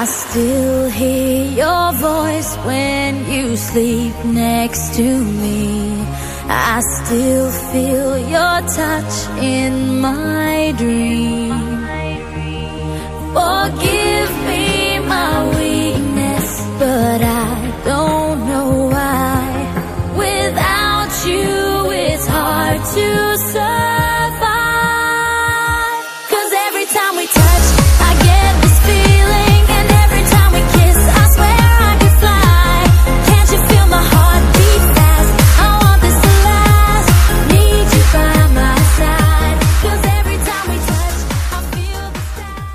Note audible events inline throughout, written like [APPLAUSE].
I still hear your voice when you sleep next to me. I still feel your touch in my dream. Forgive me my weakness, but I don't know why. Without you, it's hard to survive.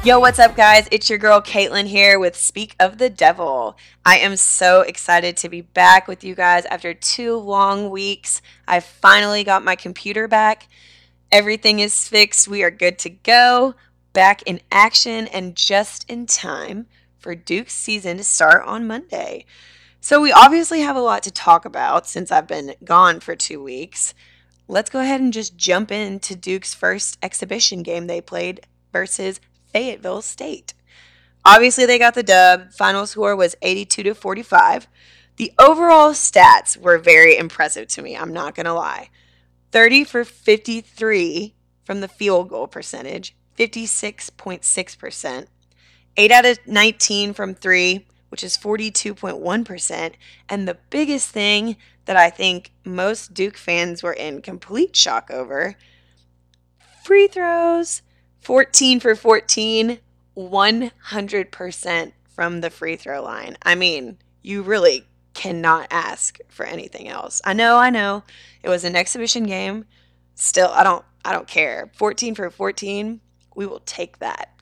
Yo, what's up, guys? It's your girl Caitlin here with Speak of the Devil. I am so excited to be back with you guys after two long weeks. I finally got my computer back. Everything is fixed. We are good to go. Back in action and just in time for Duke's season to start on Monday. So, we obviously have a lot to talk about since I've been gone for two weeks. Let's go ahead and just jump into Duke's first exhibition game they played versus Fayetteville State. Obviously, they got the dub. Final score was 82 to 45. The overall stats were very impressive to me, I'm not going to lie. 30 for 53 from the field goal percentage, 56.6%. 8 out of 19 from 3, which is 42.1%. And the biggest thing that I think most Duke fans were in complete shock over free throws 14 for 14, 100% from the free throw line. I mean, you really cannot ask for anything else. I know, I know. It was an exhibition game. Still, I don't I don't care. 14 for 14, we will take that.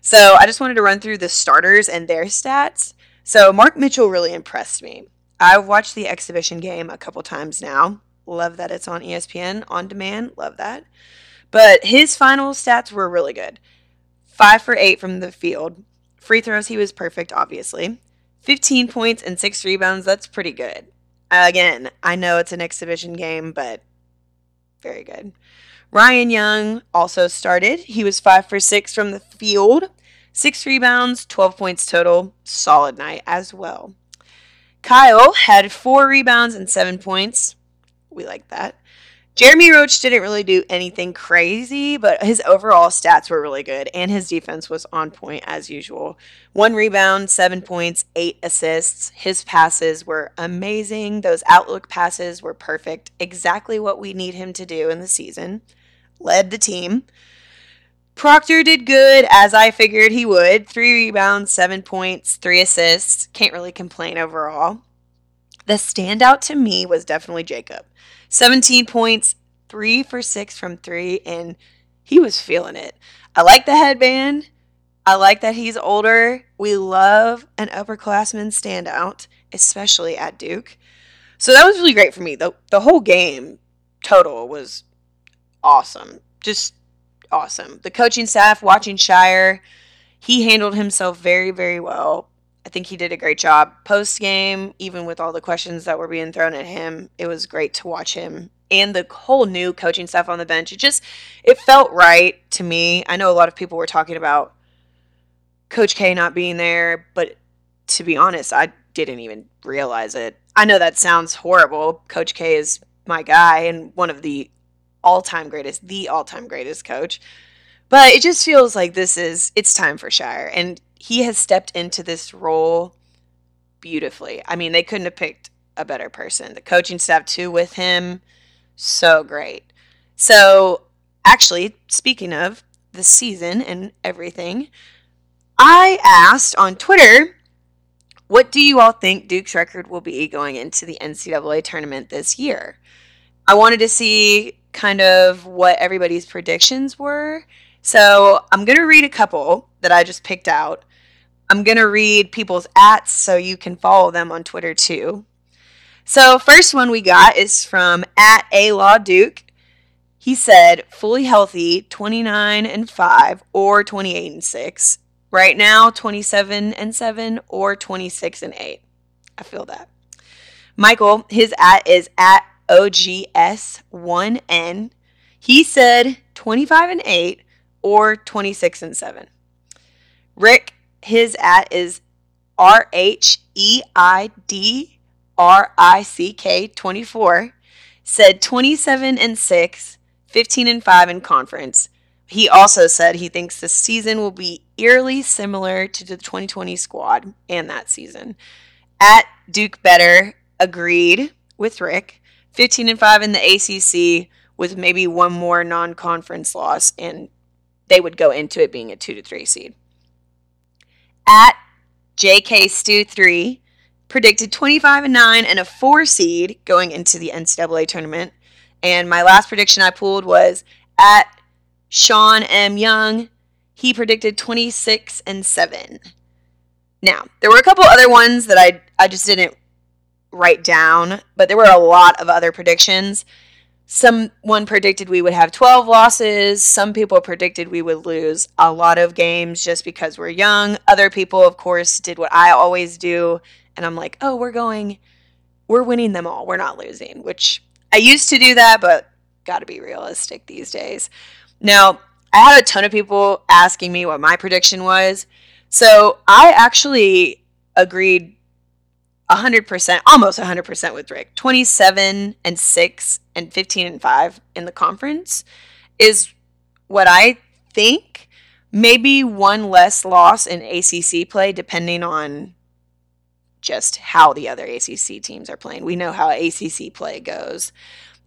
So, I just wanted to run through the starters and their stats. So, Mark Mitchell really impressed me. I've watched the exhibition game a couple times now. Love that it's on ESPN on demand. Love that. But his final stats were really good. Five for eight from the field. Free throws, he was perfect, obviously. 15 points and six rebounds. That's pretty good. Again, I know it's an exhibition game, but very good. Ryan Young also started. He was five for six from the field. Six rebounds, 12 points total. Solid night as well. Kyle had four rebounds and seven points. We like that. Jeremy Roach didn't really do anything crazy, but his overall stats were really good, and his defense was on point as usual. One rebound, seven points, eight assists. His passes were amazing. Those outlook passes were perfect, exactly what we need him to do in the season. Led the team. Proctor did good, as I figured he would. Three rebounds, seven points, three assists. Can't really complain overall. The standout to me was definitely Jacob. 17 points, three for six from three, and he was feeling it. I like the headband. I like that he's older. We love an upperclassman standout, especially at Duke. So that was really great for me. The, the whole game total was awesome. Just awesome. The coaching staff, watching Scheyer, he handled himself very, very well. I think he did a great job post game, even with all the questions that were being thrown at him. It was great to watch him and the whole new coaching staff on the bench. It just it felt right to me. I know a lot of people were talking about Coach K not being there, but to be honest, I didn't even realize it. I know that sounds horrible. Coach K is my guy and one of the all-time greatest, the all-time greatest coach. But it just feels like this is it's time for Scheyer and he has stepped into this role beautifully. I mean, they couldn't have picked a better person. The coaching staff too with him, so great. So, actually, speaking of the season and everything, I asked on Twitter, what do you all think Duke's record will be going into the NCAA tournament this year? I wanted to see kind of what everybody's predictions were. So I'm going to read a couple that I just picked out. I'm going to read people's ats so you can follow them on Twitter too. So, first one we got is from at A Law Duke. He said, fully healthy, 29 and 5 or 28 and 6. Right now, 27 and 7 or 26 and 8. I feel that. Michael, his at is at OGS1N. He said 25 and 8 or 26 and 7. Rick his at is R H E I D R I C K 24, said 27 and 6, 15 and 5 in conference. He also said he thinks the season will be eerily similar to the 2020 squad and that season. At Duke Better agreed with Rick, 15 and 5 in the ACC with maybe one more non-conference loss and they would go into it being a 2 to 3 seed. At JK Stu 3 predicted 25 and 9 and a 4 seed going into the NCAA tournament. And my last prediction I pulled was at Sean M. Young. He predicted 26 and 7. Now, there were a couple other ones that I, I just didn't write down, but there were a lot of other predictions. Someone predicted we would have 12 losses. Some people predicted we would lose a lot of games just because we're young. Other people, of course, did what I always do. And I'm like, oh, we're going, we're winning them all. We're not losing, which I used to do that, but got to be realistic these days. Now, I had a ton of people asking me what my prediction was. So I actually agreed 100%, almost 100% with Rick. 27 and 6 and 15 and 5 in the conference is what I think. Maybe one less loss in ACC play, depending on just how the other ACC teams are playing. We know how ACC play goes.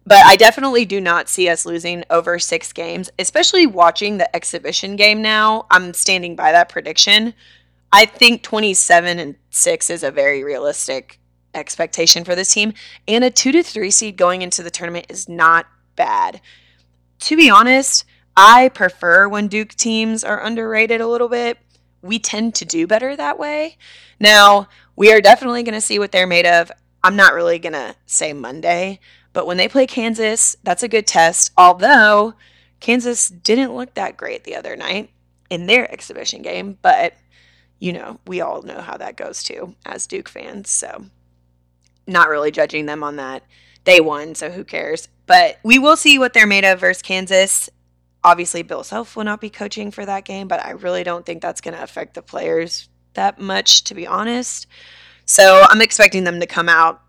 But I definitely do not see us losing over six games, especially watching the exhibition game now. I'm standing by that prediction. I think 27 and 6 is a very realistic expectation for this team. And a 2 to 3 seed going into the tournament is not bad. To be honest, I prefer when Duke teams are underrated a little bit. We tend to do better that way. Now, we are definitely going to see what they're made of. I'm not really going to say Monday, but when they play Kansas, that's a good test. Although Kansas didn't look that great the other night in their exhibition game, but you know, we all know how that goes too as Duke fans. So, not really judging them on that. They won, so who cares? But we will see what they're made of versus Kansas. Obviously, Bill Self will not be coaching for that game, but I really don't think that's going to affect the players that much, to be honest. So, I'm expecting them to come out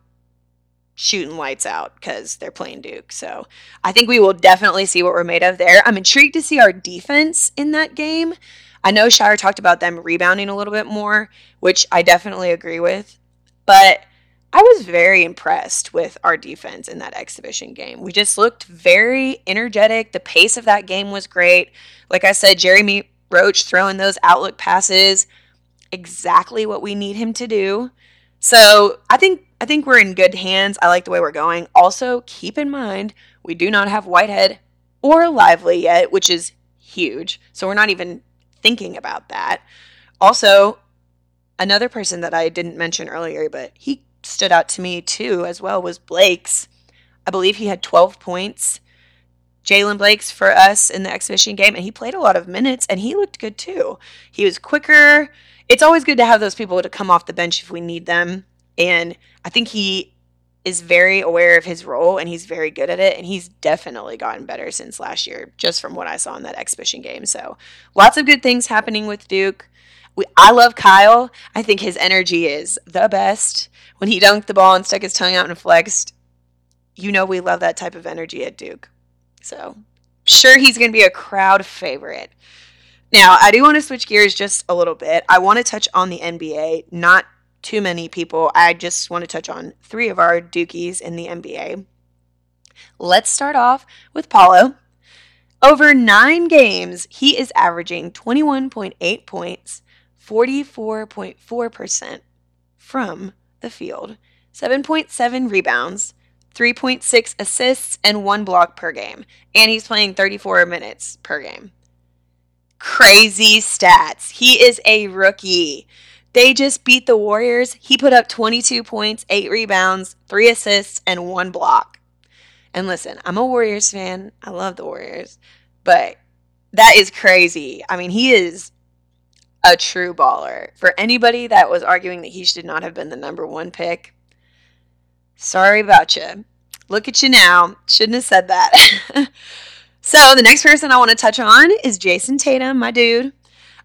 shooting lights out because they're playing Duke. So I think we will definitely see what we're made of there. I'm intrigued to see our defense in that game. I know Scheyer talked about them rebounding a little bit more, which I definitely agree with. But I was very impressed with our defense in that exhibition game. We just looked very energetic. The pace of that game was great. Like I said, Jeremy Roach throwing those outlook passes, exactly what we need him to do. So I think I think we're in good hands. I like the way we're going. Also, keep in mind we do not have Whitehead or Lively yet, which is huge. So we're not even thinking about that. Also, another person that I didn't mention earlier, but he stood out to me too as well was Blakes. I believe he had 12 points. Jaylen Blakes for us in the exhibition game, and he played a lot of minutes, and he looked good too. He was quicker. It's always good to have those people to come off the bench if we need them. And I think he is very aware of his role and he's very good at it. And he's definitely gotten better since last year, just from what I saw in that exhibition game. So lots of good things happening with Duke. We, I love Kyle. I think his energy is the best. When he dunked the ball and stuck his tongue out and flexed, you know we love that type of energy at Duke. So sure he's going to be a crowd favorite. Now, I do want to switch gears just a little bit. I want to touch on the NBA, not too many people. I just want to touch on three of our Dukies in the NBA. Let's start off with Paolo. Over nine games, he is averaging 21.8 points, 44.4% from the field, 7.7 rebounds, 3.6 assists, and one block per game. And he's playing 34 minutes per game. Crazy stats. He is a rookie. They just beat the Warriors. He put up 22 points, 8 rebounds, 3 assists, and 1 block. And listen, I'm a Warriors fan. I love the Warriors. But that is crazy. I mean, he is a true baller. For anybody that was arguing that he should not have been the number one pick, sorry about you. Look at you now. Shouldn't have said that. [LAUGHS] so, the next person I want to touch on is Jayson Tatum, my dude.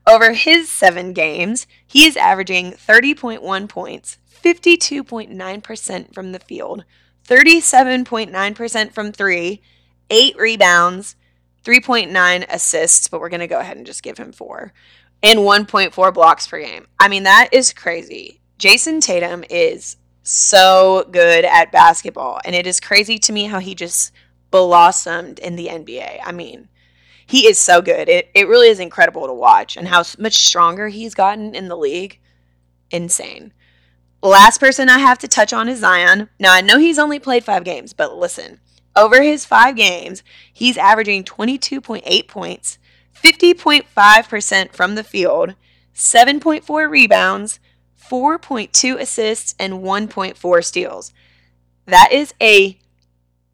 Over his seven games, he is averaging 30.1 points, 52.9% from the field, 37.9% from three, eight rebounds, 3.9 assists, but we're going to go ahead and just give him four, and 1.4 blocks per game. I mean, that is crazy. Jayson Tatum is so good at basketball, and it is crazy to me how he just blossomed in the NBA. I mean, he is so good. It, it really is incredible to watch, and how much stronger he's gotten in the league. Insane. Last person I have to touch on is Zion. Now, I know he's only played five games, but listen, over his five games, he's averaging 22.8 points, 50.5% from the field, 7.4 rebounds, 4.2 assists, and 1.4 steals. That is a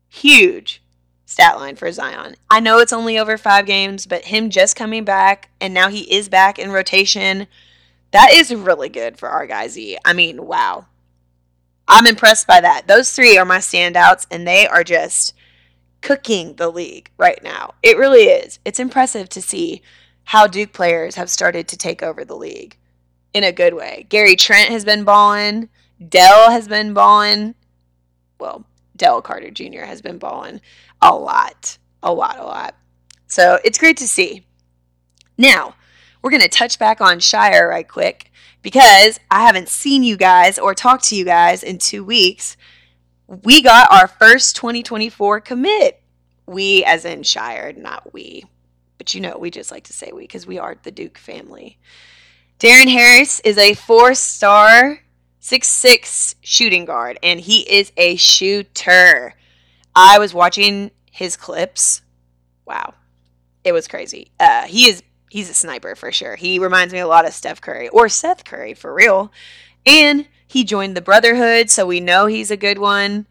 huge stat line for Zion. I know it's only over five games, but him just coming back and now he is back in rotation that is really good for our guy Z. I mean, wow. I'm impressed by that. Those three are my standouts, and they are just cooking the league right now. It really is. It's impressive to see how Duke players have started to take over the league in a good way. Gary Trent has been balling. Dell has been balling. Well, Dell Carter Jr. has been balling a lot, a lot, a lot. So it's great to see. Now, we're going to touch back on Scheyer right quick because I haven't seen you guys or talked to you guys in two weeks. We got our first 2024 commit. We, as in Scheyer, not we. But you know, we just like to say we because we are the Duke family. Darren Harris is a four star, six six shooting guard, and he is a shooter. I was watching his clips. Wow. It was crazy. Uh, he is he's a sniper for sure. He reminds me a lot of Steph Curry or Seth Curry for real. And he joined the Brotherhood, so we know he's a good one.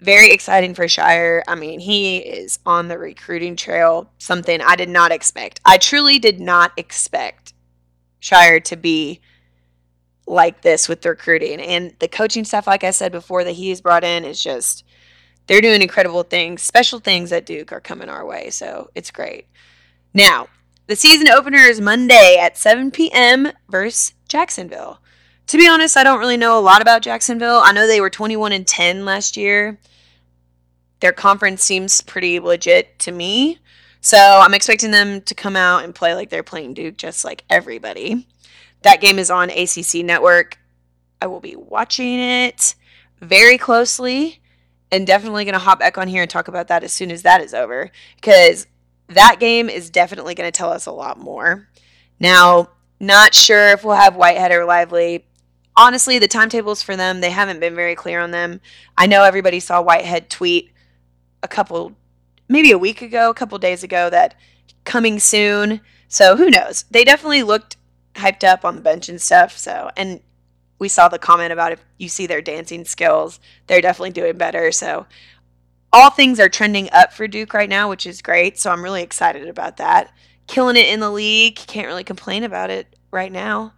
Very exciting for Scheyer. I mean, he is on the recruiting trail, something I did not expect. I truly did not expect Scheyer to be like this with the recruiting. And the coaching stuff, like I said before, that he he's brought in is just, they're doing incredible things. Special things at Duke are coming our way, so it's great. Now, the season opener is Monday at 7 p.m. versus Jacksonville. To be honest, I don't really know a lot about Jacksonville. I know they were 21 and 10 last year. Their conference seems pretty legit to me. So I'm expecting them to come out and play like they're playing Duke, just like everybody. That game is on ACC Network. I will be watching it very closely and definitely going to hop back on here and talk about that as soon as that is over because that game is definitely going to tell us a lot more. Now, not sure if we'll have Whitehead or Lively. Honestly, the timetables for them, they haven't been very clear on them. I know everybody saw Whitehead tweet a couple, maybe a week ago, a couple days ago, that coming soon. So who knows? They definitely looked hyped up on the bench and stuff. So, and we saw the comment about if you see their dancing skills, they're definitely doing better. So all things are trending up for Duke right now, which is great. So I'm really excited about that. Killing it in the league. Can't really complain about it right now.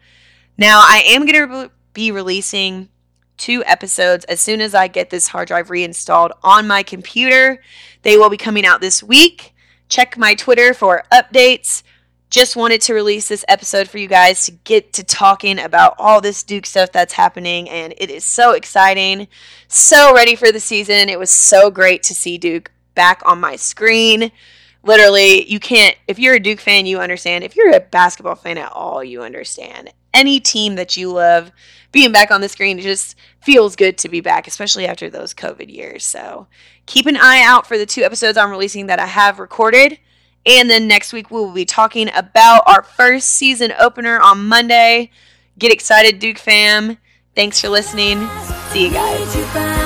Now, I am going to be releasing two episodes as soon as I get this hard drive reinstalled on my computer. They will be coming out this week. Check my Twitter for updates just wanted to release this episode for you guys to get to talking about all this Duke stuff that's happening, and it is so exciting. So ready for the season. It was so great to see Duke back on my screen. Literally, you can't, if you're a Duke fan, you understand. If you're a basketball fan at all, you understand. Any team that you love, being back on the screen, it just feels good to be back, especially after those COVID years. So keep an eye out for the two episodes I'm releasing that I have recorded. And then next week, we will be talking about our first season opener on Monday. Get excited, Duke fam. Thanks for listening. See you guys.